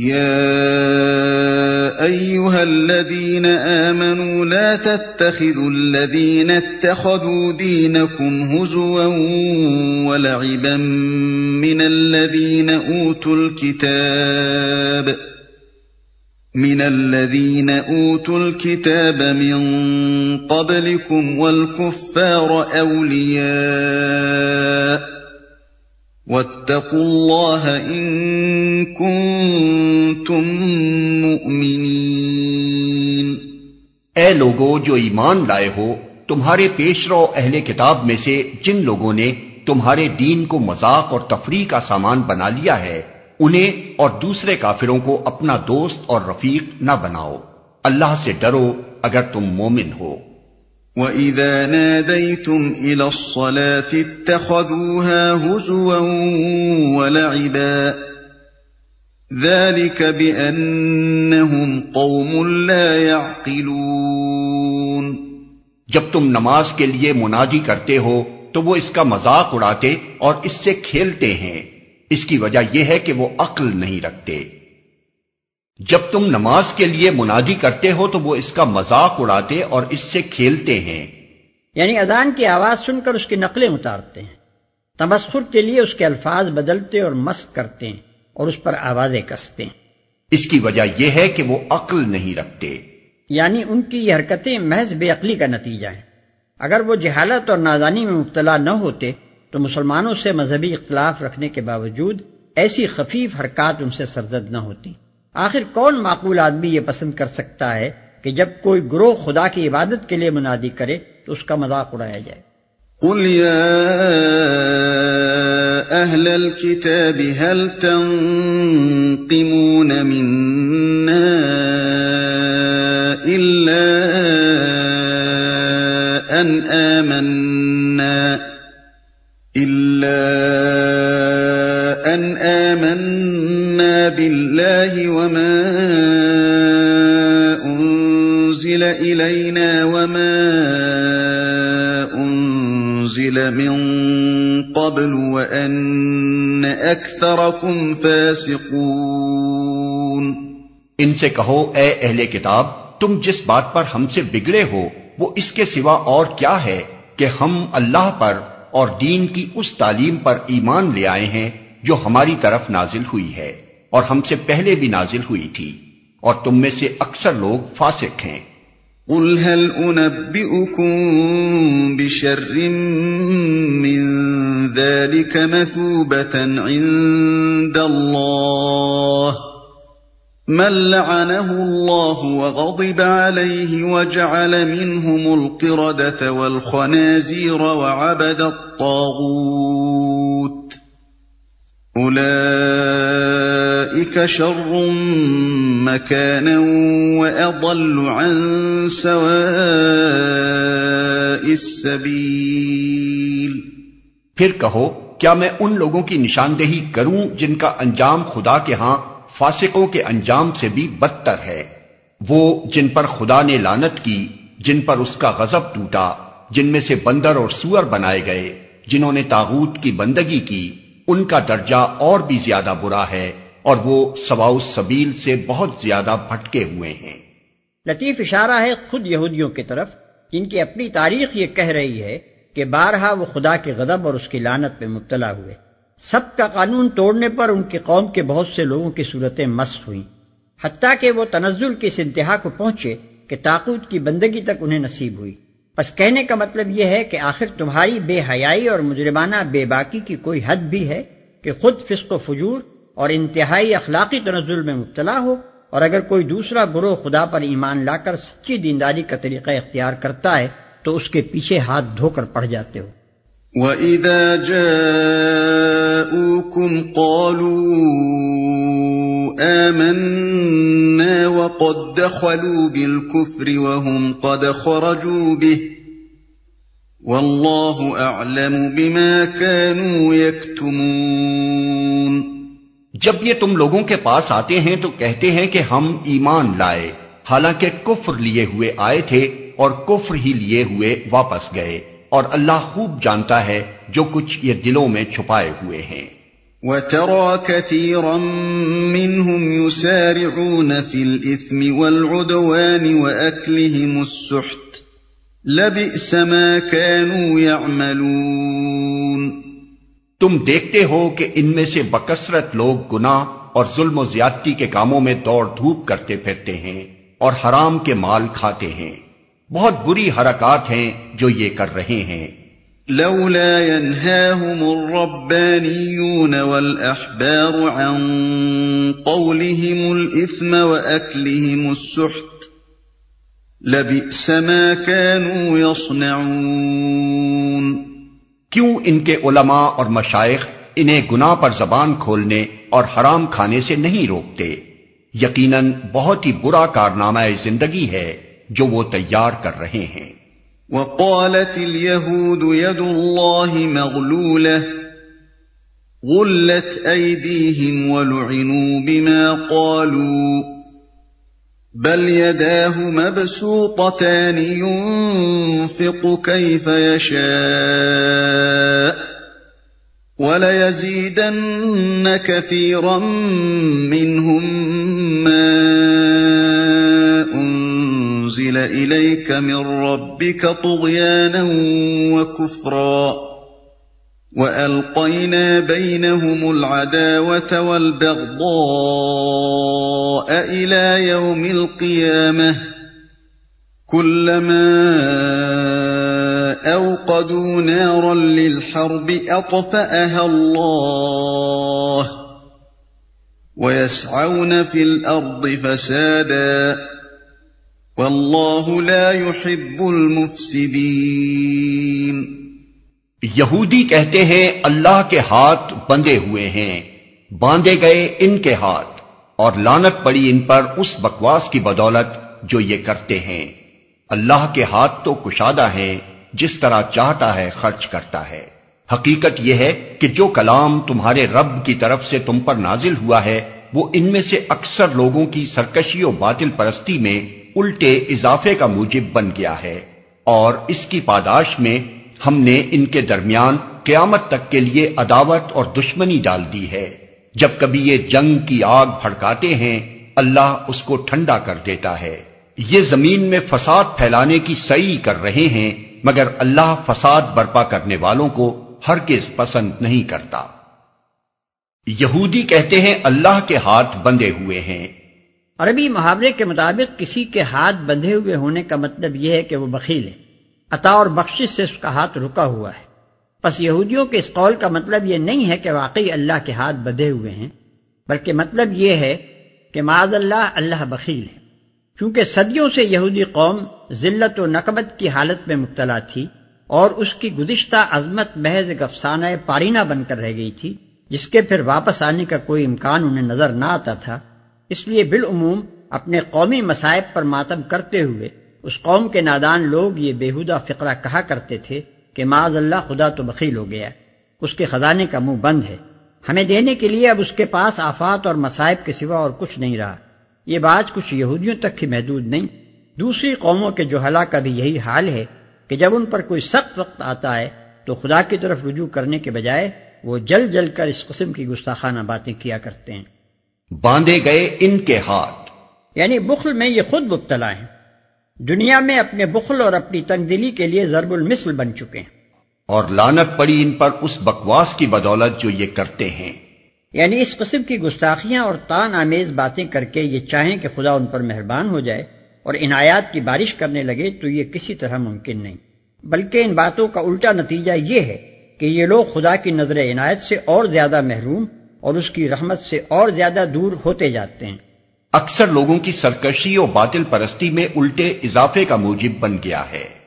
يا ايها الذين امنوا لا تتخذوا الذين اتخذوا دينكم هزوا ولعبا من الذين اوتوا الكتاب من الذين اوتوا الكتاب من قبلكم والكفار اولياء واتقوا الله ان كنتم مؤمنين. اے لوگو جو ایمان لائے ہو، تمہارے پیشرو اہل کتاب میں سے جن لوگوں نے تمہارے دین کو مذاق اور تفریح کا سامان بنا لیا ہے، انہیں اور دوسرے کافروں کو اپنا دوست اور رفیق نہ بناؤ۔ اللہ سے ڈرو اگر تم مومن ہو۔ وَإِذَا نَادَيْتُمْ إِلَى الصَّلَاةِ اتَّخَذُوهَا هُزُوًا وَلَعِبًا ذَلِكَ بِأَنَّهُمْ قَوْمٌ لَا يَعْقِلُونَ جب تم نماز کے لیے منادی کرتے ہو تو وہ اس کا مذاق اڑاتے اور اس سے کھیلتے ہیں۔ اس کی وجہ یہ ہے کہ وہ عقل نہیں رکھتے۔ جب تم نماز کے لیے منادی کرتے ہو تو وہ اس کا مذاق اڑاتے اور اس سے کھیلتے ہیں۔ یعنی اذان کی آواز سن کر اس کی نقلیں اتارتے ہیں۔ تمسخر کے لیے اس کے الفاظ بدلتے اور مسق کرتے ہیں اور اس پر آوازیں کستے ہیں۔ اس کی وجہ یہ ہے کہ وہ عقل نہیں رکھتے۔ یعنی ان کی یہ حرکتیں محض بے عقلی کا نتیجہ ہیں۔ اگر وہ جہالت اور نادانی میں مبتلا نہ ہوتے تو مسلمانوں سے مذہبی اختلاف رکھنے کے باوجود ایسی خفیف حرکات ان سے سرزد نہ ہوتی۔ آخر کون معقول آدمی یہ پسند کر سکتا ہے کہ جب کوئی گروہ خدا کی عبادت کے لیے منادی کرے تو اس کا مذاق اڑایا جائے؟ قل يا اهل الكتاب هل تنقمون منا الا ان آمنا الا ان آمنا بالله وما انزل الينا وما انزل من قبل وان اكثركم فاسقون. ان سے کہو، اے اہل کتاب، تم جس بات پر ہم سے بگڑے ہو، وہ اس کے سوا اور کیا ہے کہ ہم اللہ پر اور دین کی اس تعلیم پر ایمان لے آئے ہیں جو ہماری طرف نازل ہوئی ہے؟ اور ہم سے پہلے بھی نازل ہوئی تھی اور تم میں سے اکثر لوگ فاسق ہیں۔ قل هل انبئكم بشر من ذلك مثوبة عند الله من لعنه الله وغضب عليه وجعل منهم القردة والخنازير وعبد الطاغوت أولئك شر مكانا وأضل عن سواء السبيل. پھر کہو، کیا میں ان لوگوں کی نشاندہی کروں جن کا انجام خدا کے ہاں فاسقوں کے انجام سے بھی بدتر ہے؟ وہ جن پر خدا نے لانت کی، جن پر اس کا غضب ٹوٹا، جن میں سے بندر اور سور بنائے گئے، جنہوں نے تاغوت کی بندگی کی۔ ان کا درجہ اور بھی زیادہ برا ہے اور وہ سواؤ سبیل سے بہت زیادہ بھٹکے ہوئے ہیں۔ لطیف اشارہ ہے خود یہودیوں کی طرف، جن کی اپنی تاریخ یہ کہہ رہی ہے کہ بارہا وہ خدا کے غضب اور اس کی لانت میں مبتلا ہوئے۔ سب کا قانون توڑنے پر ان کی قوم کے بہت سے لوگوں کی صورتیں مسخ ہوئیں۔ حتیٰ کہ وہ تنزل کی اس انتہا کو پہنچے کہ تاقوت کی بندگی تک انہیں نصیب ہوئی۔ بس کہنے کا مطلب یہ ہے کہ آخر تمہاری بے حیائی اور مجرمانہ بے باکی کی کوئی حد بھی ہے کہ خود فسق و فجور اور انتہائی اخلاقی تنزل میں مبتلا ہو اور اگر کوئی دوسرا گروہ خدا پر ایمان لا کر سچی دینداری کا طریقہ اختیار کرتا ہے تو اس کے پیچھے ہاتھ دھو کر پڑ جاتے ہو۔ وَإِذَا جَاءُوكُمْ قَالُوا آمَنَّا وَقَدْ دَخَلُوا بِالْكُفْرِ وَهُمْ قَدْ خَرَجُوا بِهِ وَاللَّهُ أَعْلَمُ بِمَا كَانُوا يَكْتُمُونَ جب یہ تم لوگوں کے پاس آتے ہیں تو کہتے ہیں کہ ہم ایمان لائے۔ حالانکہ کفر لیے ہوئے آئے تھے اور کفر ہی لیے ہوئے واپس گئے۔ اور اللہ خوب جانتا ہے جو کچھ یہ دلوں میں چھپائے ہوئے ہیں۔ وترى كثيرا منهم يسارعون في الإثم والعدوان وأكلهم السحت لبئس ما كانوا يعملون تم دیکھتے ہو کہ ان میں سے بکثرت لوگ گناہ اور ظلم و زیادتی کے کاموں میں دوڑ دھوپ کرتے پھرتے ہیں اور حرام کے مال کھاتے ہیں۔ بہت بری حرکات ہیں جو یہ کر رہے ہیں۔ لولا ينهاهم الربانيون والأحبار عن قولهم الإثم وأكلهم السحت لبئس ما كانوا يصنعون. کیوں ان کے علماء اور مشائق انہیں گناہ پر زبان کھولنے اور حرام کھانے سے نہیں روکتے؟ یقیناً بہت ہی برا کارنامہ زندگی ہے جو وہ تیار کر رہے ہیں۔ وقالت اليهود يد الله مغلولة، غلت أيديهم ولعنوا بما قالوا، بل يداه مبسوطتان ينفق كيف يشاء، وليزيدن كثيرا منهم ما انزل اليك من ربك طغيانا وكفرا والقينا بينهم العداوه والبغضاء الى يوم القيامه كلما اوقدوا نارا للحرب اطفاها الله ويسعون في الارض فسادا والله لا يحب المفسدين یہودی کہتے ہیں اللہ کے ہاتھ بندے ہوئے ہیں، باندھے گئے ان کے ہاتھ، اور لانت پڑی ان پر اس بکواس کی بدولت جو یہ کرتے ہیں۔ اللہ کے ہاتھ تو کشادہ ہیں، جس طرح چاہتا ہے خرچ کرتا ہے۔ حقیقت یہ ہے کہ جو کلام تمہارے رب کی طرف سے تم پر نازل ہوا ہے، وہ ان میں سے اکثر لوگوں کی سرکشی و باطل پرستی میں الٹے اضافے کا موجب بن گیا ہے اور اس کی پاداش میں ہم نے ان کے درمیان قیامت تک کے لیے عداوت اور دشمنی ڈال دی ہے۔ جب کبھی یہ جنگ کی آگ بھڑکاتے ہیں، اللہ اس کو ٹھنڈا کر دیتا ہے۔ یہ زمین میں فساد پھیلانے کی سعی کر رہے ہیں، مگر اللہ فساد برپا کرنے والوں کو ہرگز پسند نہیں کرتا۔ یہودی کہتے ہیں اللہ کے ہاتھ بندے ہوئے ہیں۔ عربی محاورے کے مطابق کسی کے ہاتھ بندھے ہوئے ہونے کا مطلب یہ ہے کہ وہ بخیل ہے۔ عطا اور بخشش سے اس کا ہاتھ رکا ہوا ہے۔ پس یہودیوں کے اس قول کا مطلب یہ نہیں ہے کہ واقعی اللہ کے ہاتھ بدھے ہوئے ہیں، بلکہ مطلب یہ ہے کہ معاذ اللہ اللہ بخیل ہے۔ چونکہ صدیوں سے یہودی قوم ذلت و نقبت کی حالت میں مبتلا تھی اور اس کی گزشتہ عظمت محض افسانہ پارینہ بن کر رہ گئی تھی، جس کے پھر واپس آنے کا کوئی امکان انہیں نظر نہ آتا تھا۔ اس لیے بالعموم اپنے قومی مسائب پر ماتم کرتے ہوئے اس قوم کے نادان لوگ یہ بےحدہ فقرہ کہا کرتے تھے کہ معاذ اللہ خدا تو بخیل ہو گیا اس کے خزانے کا منہ بند ہے۔ ہمیں دینے کے لیے اب اس کے پاس آفات اور مسائب کے سوا اور کچھ نہیں رہا۔ یہ بات کچھ یہودیوں تک ہی محدود نہیں۔ دوسری قوموں کے جو کا بھی یہی حال ہے کہ جب ان پر کوئی سخت وقت آتا ہے تو خدا کی طرف رجوع کرنے کے بجائے وہ جل جل کر اس قسم کی گستاخانہ باتیں کیا کرتے ہیں۔ باندھے گئے ان کے ہاتھ۔ یعنی بخل میں یہ خود مبتلا ہیں۔ دنیا میں اپنے بخل اور اپنی تنگ دلی کے لیے ضرب المثل بن چکے ہیں۔ اور لانت پڑی ان پر اس بکواس کی بدولت جو یہ کرتے ہیں۔ یعنی اس قسم کی گستاخیاں اور تان آمیز باتیں کر کے یہ چاہیں کہ خدا ان پر مہربان ہو جائے اور عنایات کی بارش کرنے لگے تو یہ کسی طرح ممکن نہیں۔ بلکہ ان باتوں کا الٹا نتیجہ یہ ہے کہ یہ لوگ خدا کی نظر عنایت سے اور زیادہ محروم اور اس کی رحمت سے اور زیادہ دور ہوتے جاتے ہیں۔ اکثر لوگوں کی سرکشی اور باطل پرستی میں الٹے اضافے کا موجب بن گیا ہے۔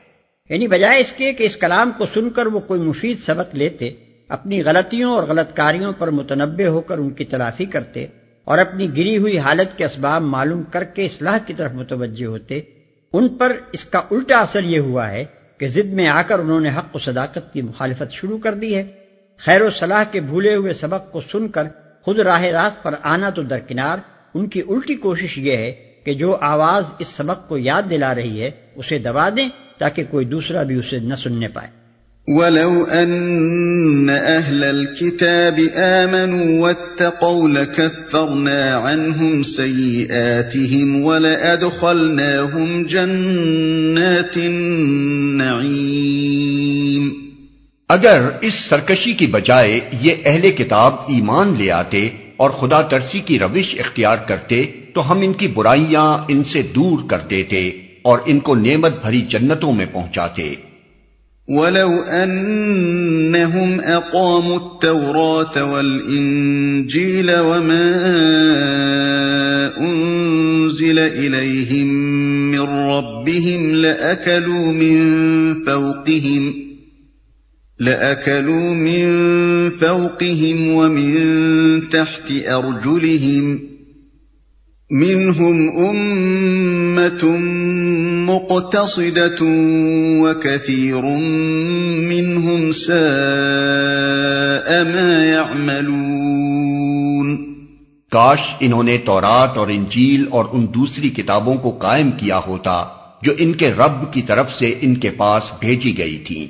یعنی بجائے اس کے کہ اس کلام کو سن کر وہ کوئی مفید سبق لیتے اپنی غلطیوں اور غلط کاریوں پر متنبع ہو کر ان کی تلافی کرتے اور اپنی گری ہوئی حالت کے اسباب معلوم کر کے اصلاح کی طرف متوجہ ہوتے ان پر اس کا الٹا اثر یہ ہوا ہے کہ ضد میں آ کر انہوں نے حق و صداقت کی مخالفت شروع کر دی ہے۔ خیر و صلاح کے بھولے ہوئے سبق کو سن کر خود راہ راست پر آنا تو درکنار، ان کی الٹی کوشش یہ ہے کہ جو آواز اس سبق کو یاد دلا رہی ہے، اسے دبا دیں تاکہ کوئی دوسرا بھی اسے نہ سننے پائے۔ ولو أن أهل الكتاب آمنوا واتقوا لكفرنا عنهم سيئاتهم ولأدخلناهم جنات النعيم۔ اگر اس سرکشی کی بجائے یہ اہل کتاب ایمان لے آتے اور خدا ترسی کی روش اختیار کرتے، تو ہم ان کی برائیاں ان سے دور کر دیتے اور ان کو نعمت بھری جنتوں میں پہنچاتے۔ ولو انهم اقاموا التوراة والانجيل وما انزل اليهم من ربهم لاكلوا من فوقهم لاكلوا من فوقهم ومن تحت ارجلهم منهم امه مقتصده وكثير منهم ساء ما يعملون کاش انہوں نے تورات اور انجیل اور ان دوسری کتابوں کو قائم کیا ہوتا جو ان کے رب کی طرف سے ان کے پاس بھیجی گئی تھی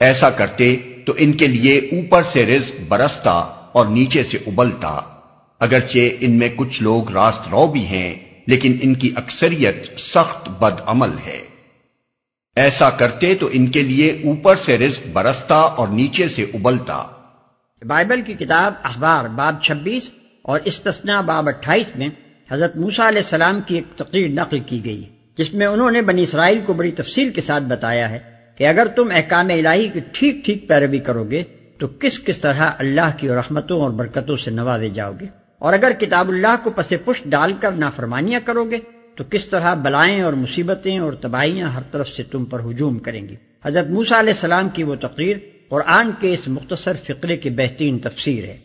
ایسا کرتے تو ان کے لیے اوپر سے رزق برستا اور نیچے سے ابلتا۔ اگرچہ ان میں کچھ لوگ راست رو بھی ہیں، لیکن ان کی اکثریت سخت بد عمل ہے۔ ایسا کرتے تو ان کے لیے اوپر سے رزق برستا اور نیچے سے ابلتا۔ بائبل کی کتاب اخبار باب چھبیس اور استثنا باب اٹھائیس میں حضرت موسا علیہ السلام کی ایک تقریر نقل کی گئی، جس میں انہوں نے بنی اسرائیل کو بڑی تفصیل کے ساتھ بتایا ہے۔ کہ اگر تم احکام الہی کی ٹھیک ٹھیک پیروی کرو گے تو کس کس طرح اللہ کی رحمتوں اور برکتوں سے نوازے جاؤ گے اور اگر کتاب اللہ کو پس پش ڈال کر نافرمانیاں کرو گے تو کس طرح بلائیں اور مصیبتیں اور تباہیاں ہر طرف سے تم پر ہجوم کریں گی؟ حضرت موسا علیہ السلام کی وہ تقریر قرآن کے اس مختصر فقرے کی بہترین تفسیر ہے۔